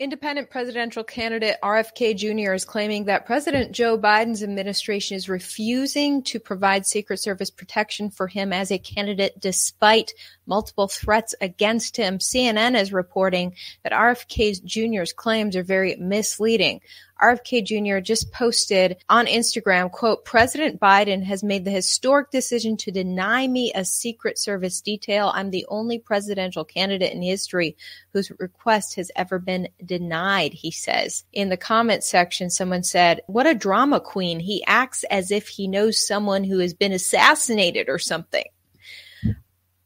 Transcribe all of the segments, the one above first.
Independent presidential candidate RFK Jr. is claiming that President Joe Biden's administration is refusing to provide Secret Service protection for him as a candidate despite multiple threats against him. CNN is reporting that RFK Jr.'s claims are very misleading. RFK Jr. just posted on Instagram, quote, President Biden has made the historic decision to deny me a Secret Service detail. I'm the only presidential candidate in history whose request has ever been denied, he says. In the comment section, someone said, What a drama queen. He acts as if he knows someone who has been assassinated or something.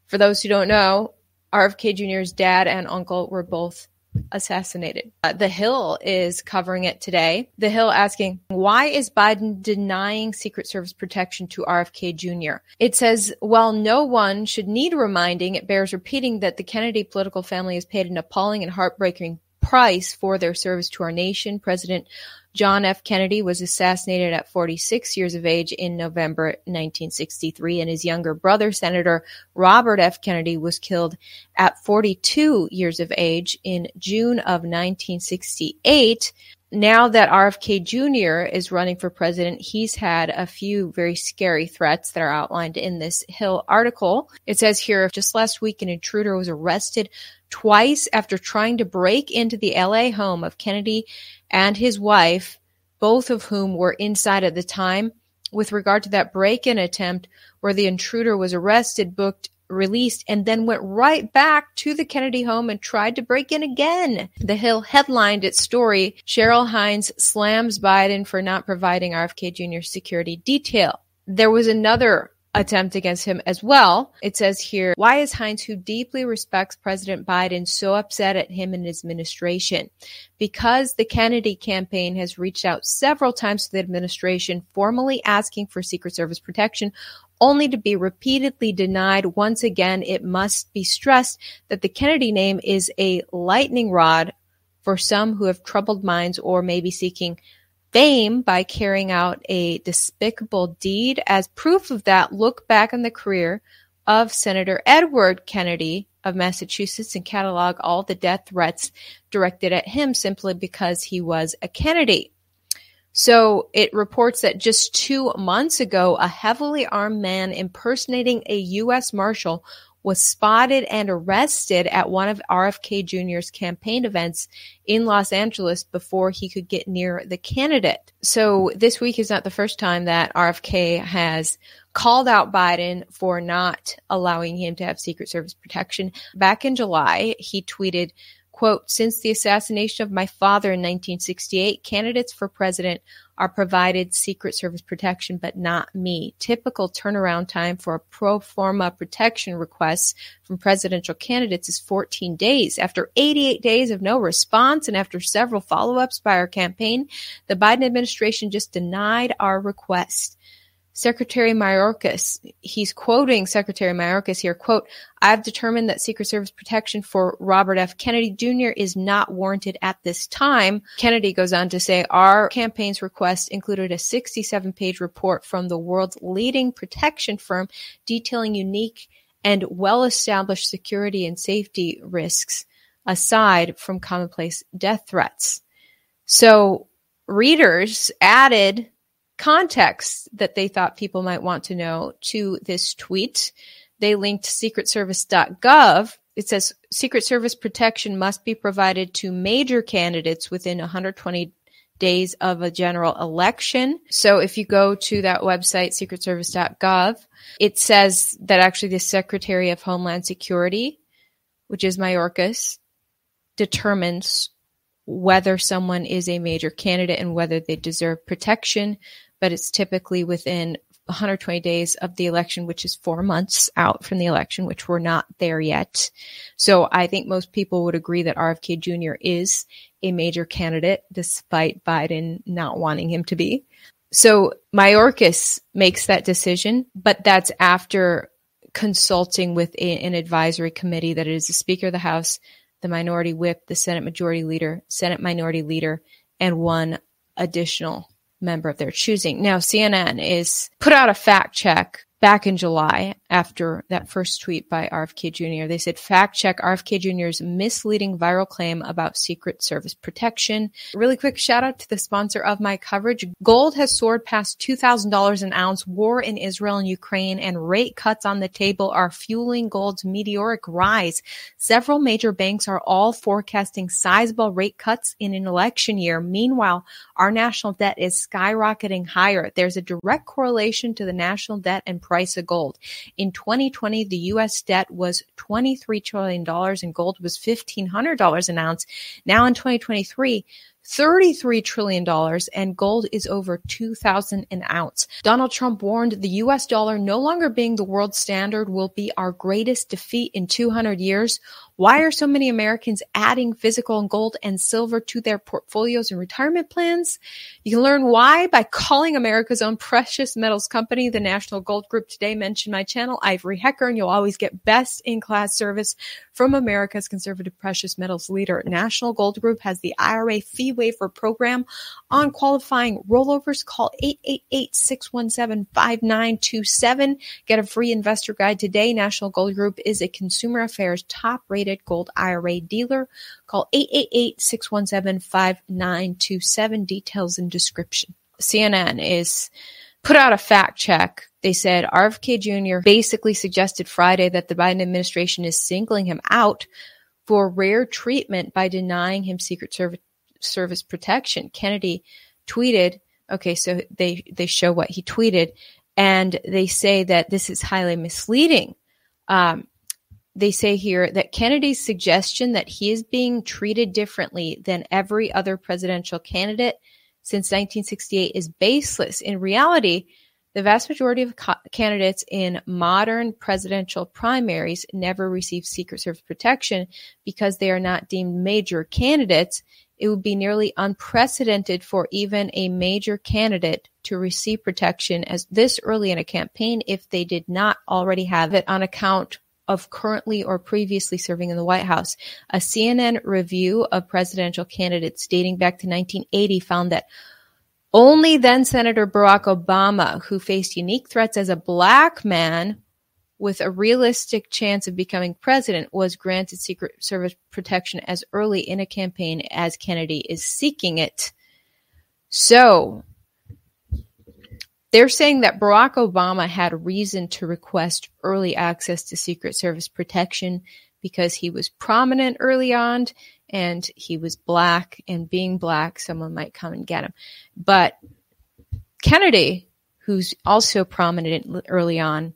For those who don't know, RFK Jr.'s dad and uncle were both assassinated. Uh, the Hill is covering it today. The Hill asking, why is Biden denying Secret Service protection to RFK Jr.? It says, while no one should need reminding, it bears repeating that the Kennedy political family has paid an appalling and heartbreaking price for their service to our nation. President John F. Kennedy was assassinated at 46 years of age in November 1963, and his younger brother, Senator Robert F. Kennedy, was killed at 42 years of age in June of 1968. Now that RFK Jr. is running for president, he's had a few very scary threats that are outlined in this Hill article. It says here, just last week, an intruder was arrested twice after trying to break into the LA home of Kennedy and his wife, both of whom were inside at the time. With regard to that break in attempt, where the intruder was arrested, booked, released, and then went right back to the Kennedy home and tried to break in again. The Hill headlined its story Cheryl Hines slams Biden for not providing RFK Jr. security detail. There was another attempt against him as well. It says here, why is Hines, who deeply respects President Biden, so upset at him and his administration? Because the Kennedy campaign has reached out several times to the administration, formally asking for Secret Service protection, only to be repeatedly denied. Once again, it must be stressed that the Kennedy name is a lightning rod for some who have troubled minds or may be seeking fame by carrying out a despicable deed. As proof of that, look back on the career of Senator Edward Kennedy of Massachusetts and catalog all the death threats directed at him simply because he was a Kennedy. So it reports that just two months ago, a heavily armed man impersonating a U.S. Marshal was spotted and arrested at one of RFK Jr.'s campaign events in Los Angeles before he could get near the candidate. So this week is not the first time that RFK has called out Biden for not allowing him to have Secret Service protection. Back in July, he tweeted, quote, since the assassination of my father in 1968, candidates for president are provided Secret Service protection, but not me. Typical turnaround time for a pro forma protection request from presidential candidates is 14 days. After 88 days of no response and after several follow ups by our campaign, the Biden administration just denied our request. Secretary Mayorkas, he's quoting Secretary Mayorkas here, quote, I've determined that Secret Service protection for Robert F. Kennedy Jr. is not warranted at this time. Kennedy goes on to say, our campaign's request included a 67 page report from the world's leading protection firm detailing unique and well established security and safety risks aside from commonplace death threats. So readers added context that they thought people might want to know to this tweet. They linked secretservice.gov. It says Secret Service protection must be provided to major candidates within 120 days of a general election. So if you go to that website, secretservice.gov, it says that actually the Secretary of Homeland Security, which is Mayorkas, determines whether someone is a major candidate and whether they deserve protection but it's typically within 120 days of the election, which is four months out from the election, which we're not there yet. So I think most people would agree that RFK Jr. is a major candidate, despite Biden not wanting him to be. So Mayorkas makes that decision, but that's after consulting with a, an advisory committee that is the Speaker of the House, the Minority Whip, the Senate Majority Leader, Senate Minority Leader, and one additional member of their choosing. Now, CNN is put out a fact check back in July after that first tweet by RFK Jr. They said, fact check RFK Jr.'s misleading viral claim about Secret Service protection. Really quick shout out to the sponsor of my coverage. Gold has soared past $2,000 an ounce. War in Israel and Ukraine and rate cuts on the table are fueling gold's meteoric rise. Several major banks are all forecasting sizable rate cuts in an election year. Meanwhile, our national debt is skyrocketing higher. There's a direct correlation to the national debt and price of gold. In 2020, the U.S. debt was $23 trillion and gold was $1,500 an ounce. Now in 2023, $33 trillion and gold is over 2000 an ounce. Donald Trump warned the US dollar no longer being the world standard will be our greatest defeat in 200 years. Why are so many Americans adding physical gold and silver to their portfolios and retirement plans? You can learn why by calling America's own precious metals company, the National Gold Group. Today, mention my channel, Ivory Hecker, and you'll always get best in class service from America's conservative precious metals leader. National Gold Group has the IRA fee waiver program on qualifying rollovers. Call 888-617-5927. Get a free investor guide today. National Gold Group is a consumer affairs top rated gold IRA dealer. Call 888-617-5927. Details in description. CNN is put out a fact check. They said RFK Jr. basically suggested Friday that the Biden administration is singling him out for rare treatment by denying him Secret Service, Service protection. Kennedy tweeted, okay, so they, they show what he tweeted, and they say that this is highly misleading. Um, they say here that Kennedy's suggestion that he is being treated differently than every other presidential candidate since 1968 is baseless. In reality, the vast majority of co- candidates in modern presidential primaries never receive Secret Service protection because they are not deemed major candidates. It would be nearly unprecedented for even a major candidate to receive protection as this early in a campaign if they did not already have it on account of currently or previously serving in the White House. A CNN review of presidential candidates dating back to 1980 found that only then Senator Barack Obama, who faced unique threats as a black man with a realistic chance of becoming president, was granted Secret Service protection as early in a campaign as Kennedy is seeking it. So, they're saying that Barack Obama had reason to request early access to Secret Service protection because he was prominent early on and he was black, and being black, someone might come and get him. But Kennedy, who's also prominent early on,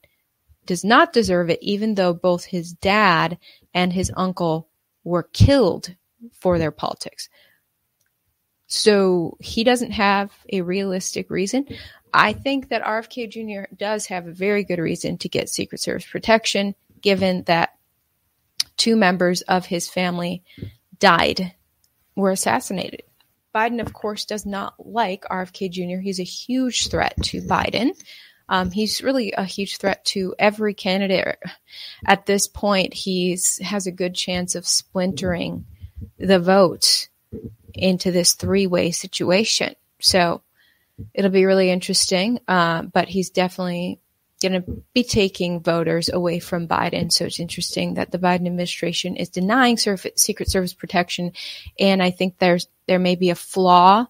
does not deserve it, even though both his dad and his uncle were killed for their politics. So he doesn't have a realistic reason. I think that RFK Jr. does have a very good reason to get Secret Service protection, given that two members of his family died, were assassinated. Biden, of course, does not like RFK Jr. He's a huge threat to Biden. Um, he's really a huge threat to every candidate. At this point, he's has a good chance of splintering the vote into this three-way situation. So it'll be really interesting. Uh, but he's definitely going to be taking voters away from Biden. So it's interesting that the Biden administration is denying Secret Service protection. And I think there's, there may be a flaw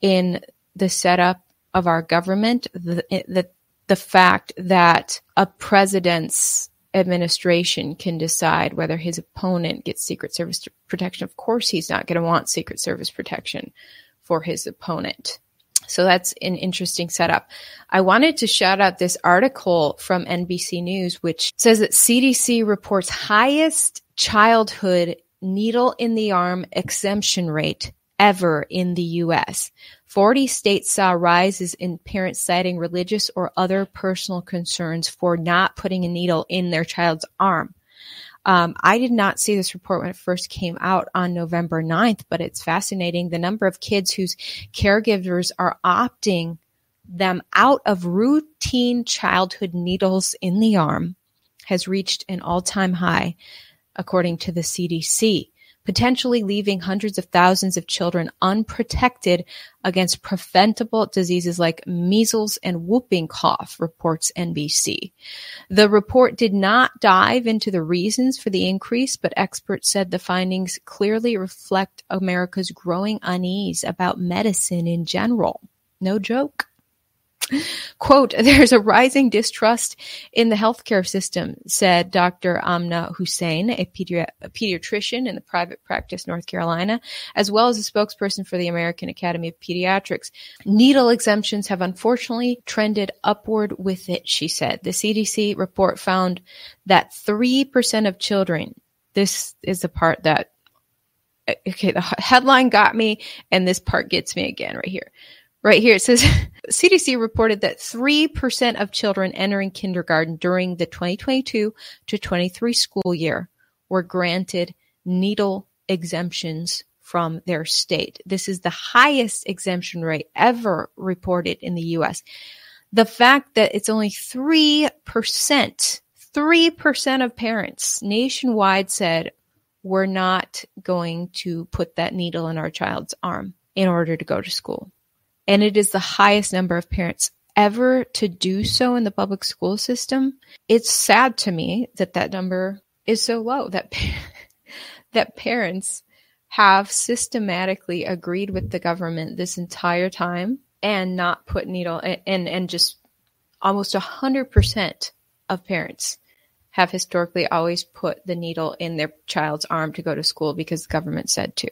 in the setup of our government, the, the, fact that a president's administration can decide whether his opponent gets Secret Service protection. Of course, he's not going to want Secret Service protection for his opponent. So that's an interesting setup. I wanted to shout out this article from NBC News, which says that CDC reports highest childhood needle in the arm exemption rate ever in the US. 40 states saw rises in parents citing religious or other personal concerns for not putting a needle in their child's arm. Um, I did not see this report when it first came out on November 9th, but it's fascinating. The number of kids whose caregivers are opting them out of routine childhood needles in the arm has reached an all time high, according to the CDC. Potentially leaving hundreds of thousands of children unprotected against preventable diseases like measles and whooping cough, reports NBC. The report did not dive into the reasons for the increase, but experts said the findings clearly reflect America's growing unease about medicine in general. No joke. Quote, there's a rising distrust in the healthcare system, said Dr. Amna Husain, a, pedi- a, pediatrician in the private practice North Carolina, as well as a spokesperson for the American Academy of Pediatrics. Needle exemptions have unfortunately trended upward with it, she said. The CDC report found that 3% of children, this is the part that, okay, the headline got me, and this part gets me again right here. Right here it says CDC reported that 3% of children entering kindergarten during the 2022 to 23 school year were granted needle exemptions from their state. This is the highest exemption rate ever reported in the US. The fact that it's only 3%, 3% of parents nationwide said, we're not going to put that needle in our child's arm in order to go to school and it is the highest number of parents ever to do so in the public school system. It's sad to me that that number is so low that that parents have systematically agreed with the government this entire time and not put needle and and, just almost a hundred percent of parents have historically always put the needle in their child's arm to go to school because the government said to.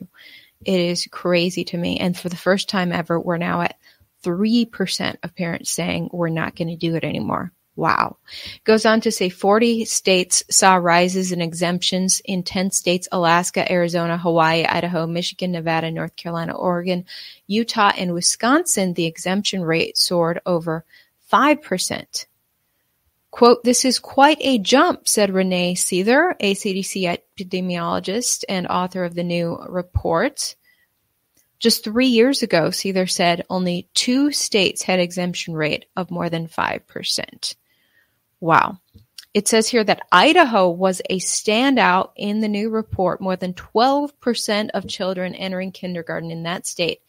It is crazy to me. And for the first time ever, we're now at 3% of parents saying we're not going to do it anymore. Wow. Goes on to say 40 states saw rises in exemptions in 10 states, Alaska, Arizona, Hawaii, Idaho, Michigan, Nevada, North Carolina, Oregon, Utah, and Wisconsin. The exemption rate soared over 5%. Quote, this is quite a jump, said Renee Seither, a CDC epidemiologist and author of the new report. Just three years ago, Seither said only two states had exemption rate of more than 5%. Wow. It says here that Idaho was a standout in the new report. More than 12% of children entering kindergarten in that state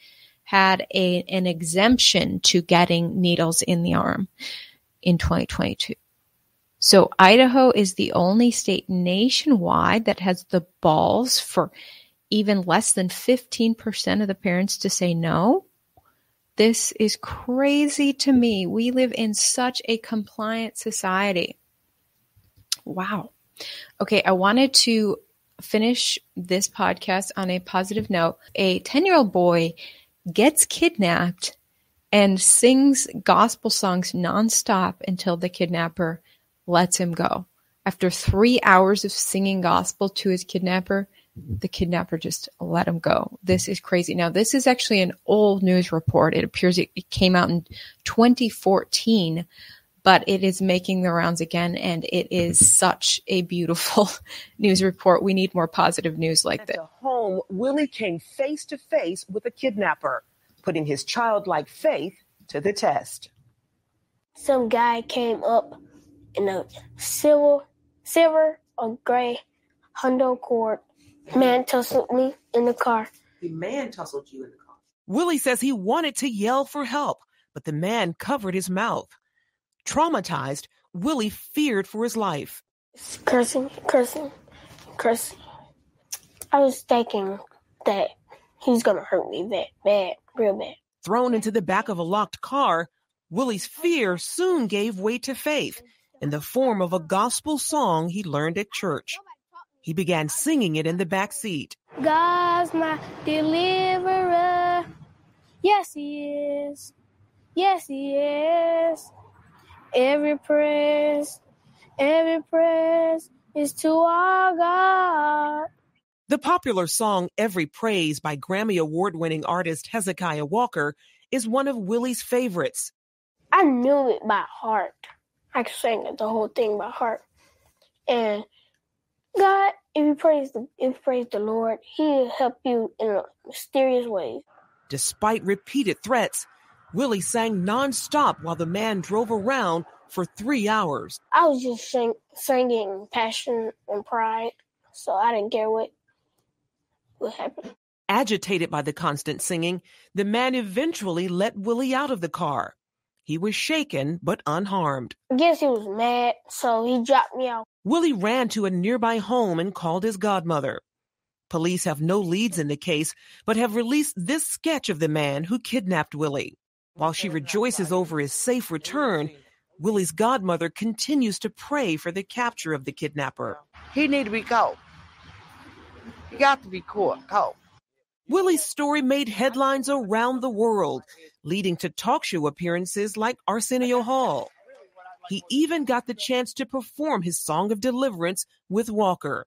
had a, an exemption to getting needles in the arm in 2022. So Idaho is the only state nationwide that has the balls for even less than 15% of the parents to say no. This is crazy to me. We live in such a compliant society. Wow. Okay, I wanted to finish this podcast on a positive note. A 10 year old boy gets kidnapped and sings gospel songs nonstop until the kidnapper lets him go. After three hours of singing gospel to his kidnapper, the kidnapper just let him go. This is crazy. Now, this is actually an old news report. It appears it, it came out in 2014, but it is making the rounds again, and it is such a beautiful news report. We need more positive news like At this. the home, Willie came face to face with a kidnapper, putting his childlike faith to the test. Some guy came up in a silver, silver or gray Honda Accord. Man tussled me in the car. The man tussled you in the car. Willie says he wanted to yell for help, but the man covered his mouth. Traumatized, Willie feared for his life. Cursing, cursing, cursing. I was thinking that he's gonna hurt me bad, bad, real bad. Thrown into the back of a locked car, Willie's fear soon gave way to faith in the form of a gospel song he learned at church. He began singing it in the back seat. God's my deliverer. Yes, he is. Yes, he is. Every praise, every praise is to our God. The popular song Every Praise by Grammy Award winning artist Hezekiah Walker is one of Willie's favorites. I knew it by heart. I sang it the whole thing by heart. And God, if you praise the if you praise the Lord, He'll help you in a mysterious way. Despite repeated threats, Willie sang nonstop while the man drove around for three hours. I was just sing, singing passion and pride, so I didn't care what what happened. Agitated by the constant singing, the man eventually let Willie out of the car. He was shaken but unharmed. I guess he was mad, so he dropped me out. Willie ran to a nearby home and called his godmother. Police have no leads in the case, but have released this sketch of the man who kidnapped Willie. While she rejoices over his safe return, Willie's godmother continues to pray for the capture of the kidnapper. He need to be caught. He got to be caught. Caught. Willie's story made headlines around the world, leading to talk show appearances like Arsenio Hall. He even got the chance to perform his song of deliverance with Walker.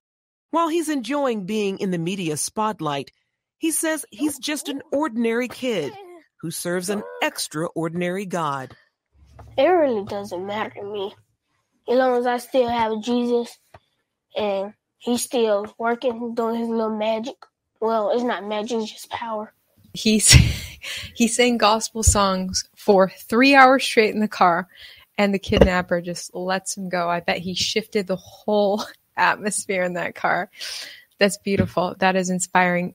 While he's enjoying being in the media spotlight, he says he's just an ordinary kid who serves an extraordinary God. It really doesn't matter to me. As long as I still have Jesus and he's still working, doing his little magic. Well, it's not magic, it's just power. He's he sang gospel songs for three hours straight in the car, and the kidnapper just lets him go. I bet he shifted the whole atmosphere in that car. That's beautiful. That is inspiring.